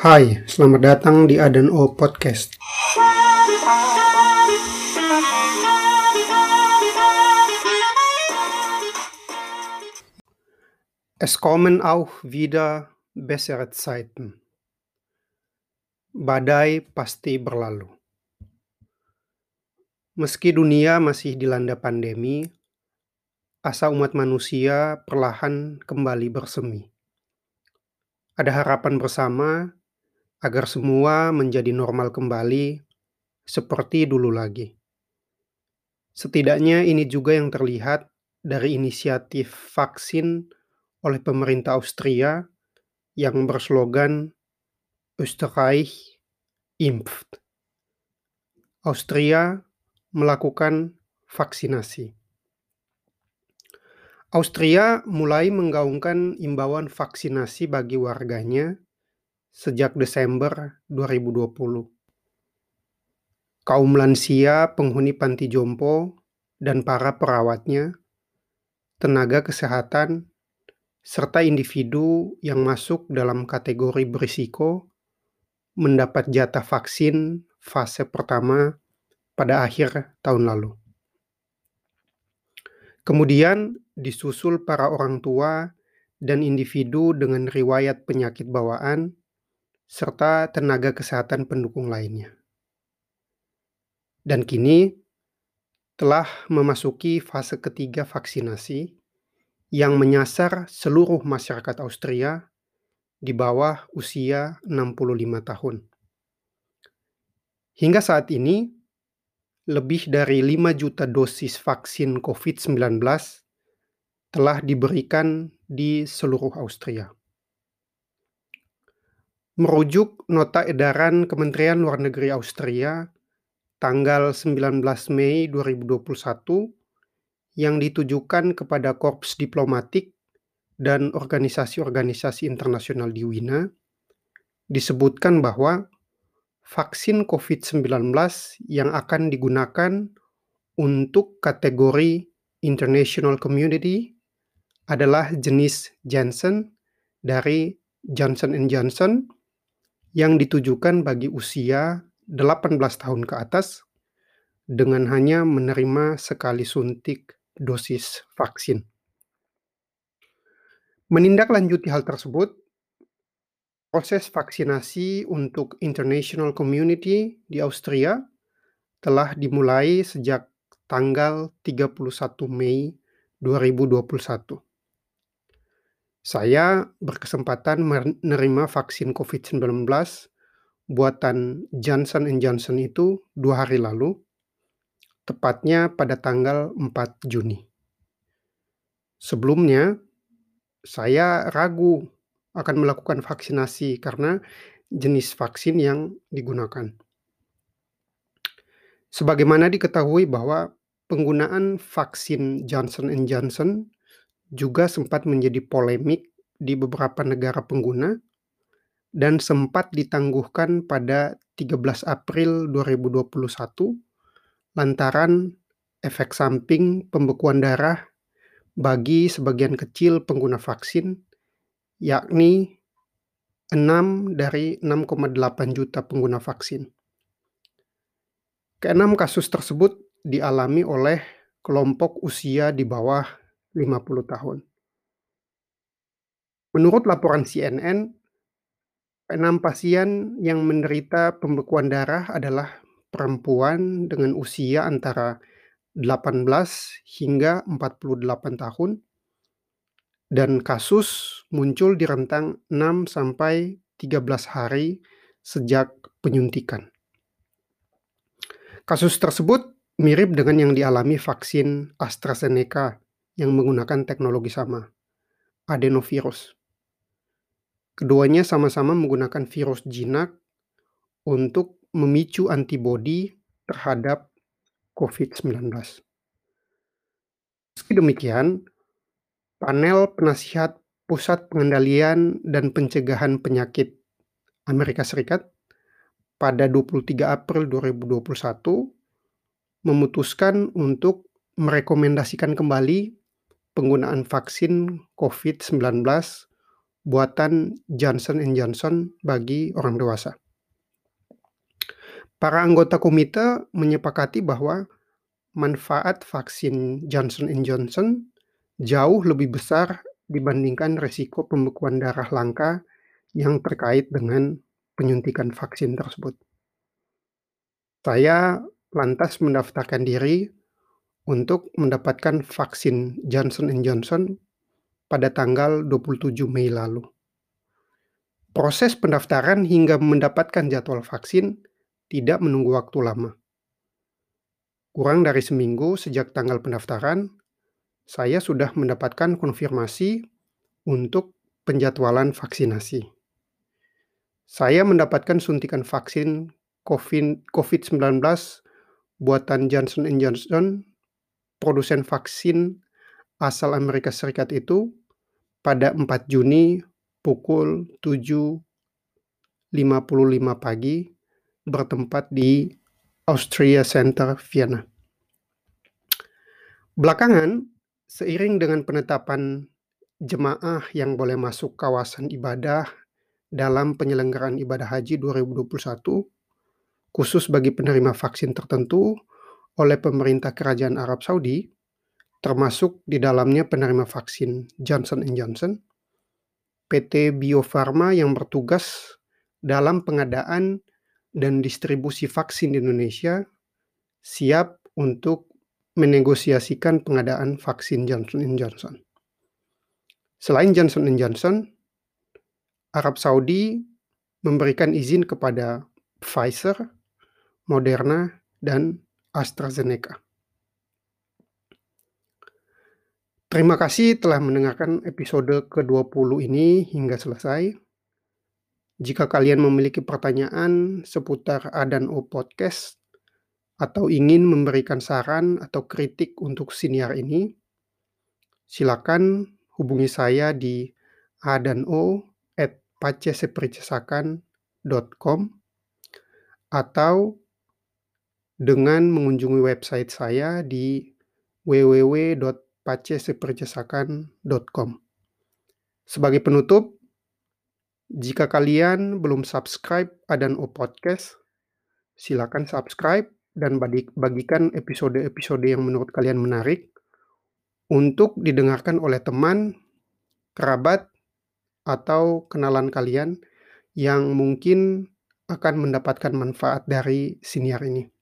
Hai, selamat datang di Adan O Podcast. Es kommen auch wieder bessere Zeiten. Badai pasti berlalu. Meski dunia masih dilanda pandemi, asa umat manusia perlahan kembali bersemi. Ada harapan bersama agar semua menjadi normal kembali seperti dulu lagi. Setidaknya ini juga yang terlihat dari inisiatif vaksin oleh pemerintah Austria yang berslogan Österreich impft. Austria melakukan vaksinasi. Austria mulai menggaungkan imbauan vaksinasi bagi warganya sejak Desember 2020. Kaum lansia, penghuni panti jompo, dan para perawatnya, tenaga kesehatan, serta individu yang masuk dalam kategori berisiko mendapat jatah vaksin fase pertama pada akhir tahun lalu. Kemudian disusul para orang tua dan individu dengan riwayat penyakit bawaan serta tenaga kesehatan pendukung lainnya. Dan kini telah memasuki fase ketiga vaksinasi yang menyasar seluruh masyarakat Austria di bawah usia 65 tahun. Hingga saat ini, lebih dari 5 juta dosis vaksin COVID-19 telah diberikan di seluruh Austria. Merujuk nota edaran Kementerian Luar Negeri Austria tanggal 19 Mei 2021 yang ditujukan kepada korps diplomatik dan organisasi-organisasi internasional di Wina, disebutkan bahwa vaksin COVID-19 yang akan digunakan untuk kategori international community adalah jenis Janssen dari Johnson Johnson yang ditujukan bagi usia 18 tahun ke atas dengan hanya menerima sekali suntik dosis vaksin. Menindaklanjuti hal tersebut, proses vaksinasi untuk international community di Austria telah dimulai sejak tanggal 31 Mei 2021. Saya berkesempatan menerima vaksin COVID-19 buatan Johnson Johnson itu dua hari lalu, tepatnya pada tanggal 4 Juni. Sebelumnya, saya ragu akan melakukan vaksinasi karena jenis vaksin yang digunakan. Sebagaimana diketahui bahwa penggunaan vaksin Johnson Johnson juga sempat menjadi polemik di beberapa negara pengguna dan sempat ditangguhkan pada 13 April 2021 lantaran efek samping pembekuan darah bagi sebagian kecil pengguna vaksin yakni 6 dari 6,8 juta pengguna vaksin. Keenam kasus tersebut dialami oleh kelompok usia di bawah 50 tahun. Menurut laporan CNN, enam pasien yang menderita pembekuan darah adalah perempuan dengan usia antara 18 hingga 48 tahun dan kasus muncul di rentang 6 sampai 13 hari sejak penyuntikan. Kasus tersebut mirip dengan yang dialami vaksin AstraZeneca yang menggunakan teknologi sama, adenovirus. Keduanya sama-sama menggunakan virus jinak untuk memicu antibodi terhadap COVID-19. Meski demikian, panel penasihat Pusat Pengendalian dan Pencegahan Penyakit Amerika Serikat pada 23 April 2021 memutuskan untuk merekomendasikan kembali penggunaan vaksin COVID-19 buatan Johnson Johnson bagi orang dewasa. Para anggota komite menyepakati bahwa manfaat vaksin Johnson Johnson jauh lebih besar dibandingkan resiko pembekuan darah langka yang terkait dengan penyuntikan vaksin tersebut. Saya lantas mendaftarkan diri untuk mendapatkan vaksin Johnson Johnson pada tanggal 27 Mei lalu. Proses pendaftaran hingga mendapatkan jadwal vaksin tidak menunggu waktu lama. Kurang dari seminggu sejak tanggal pendaftaran, saya sudah mendapatkan konfirmasi untuk penjadwalan vaksinasi. Saya mendapatkan suntikan vaksin COVID-19 buatan Johnson Johnson, produsen vaksin asal Amerika Serikat itu pada 4 Juni pukul 7.55 pagi bertempat di Austria Center, Vienna. Belakangan, seiring dengan penetapan jemaah yang boleh masuk kawasan ibadah dalam penyelenggaraan ibadah haji 2021, khusus bagi penerima vaksin tertentu oleh pemerintah Kerajaan Arab Saudi, termasuk di dalamnya penerima vaksin Johnson Johnson, PT Bio Farma yang bertugas dalam pengadaan dan distribusi vaksin di Indonesia siap untuk menegosiasikan pengadaan vaksin Johnson Johnson. Selain Johnson Johnson, Arab Saudi memberikan izin kepada Pfizer, Moderna, dan AstraZeneca. Terima kasih telah mendengarkan episode ke-20 ini hingga selesai. Jika kalian memiliki pertanyaan seputar A dan O Podcast atau ingin memberikan saran atau kritik untuk siniar ini, silakan hubungi saya di A dan O at atau dengan mengunjungi website saya di www.pacesepricesakan.com. Sebagai penutup, jika kalian belum subscribe Adan O Podcast, silakan subscribe dan bagikan episode-episode yang menurut kalian menarik untuk didengarkan oleh teman, kerabat, atau kenalan kalian yang mungkin akan mendapatkan manfaat dari siniar ini.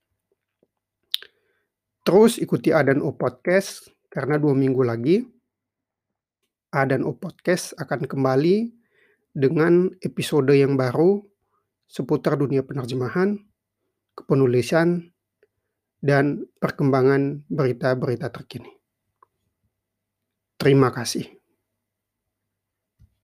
Terus ikuti Adan O Podcast karena dua minggu lagi Adan O Podcast akan kembali dengan episode yang baru seputar dunia penerjemahan, kepenulisan, dan perkembangan berita-berita terkini. Terima kasih.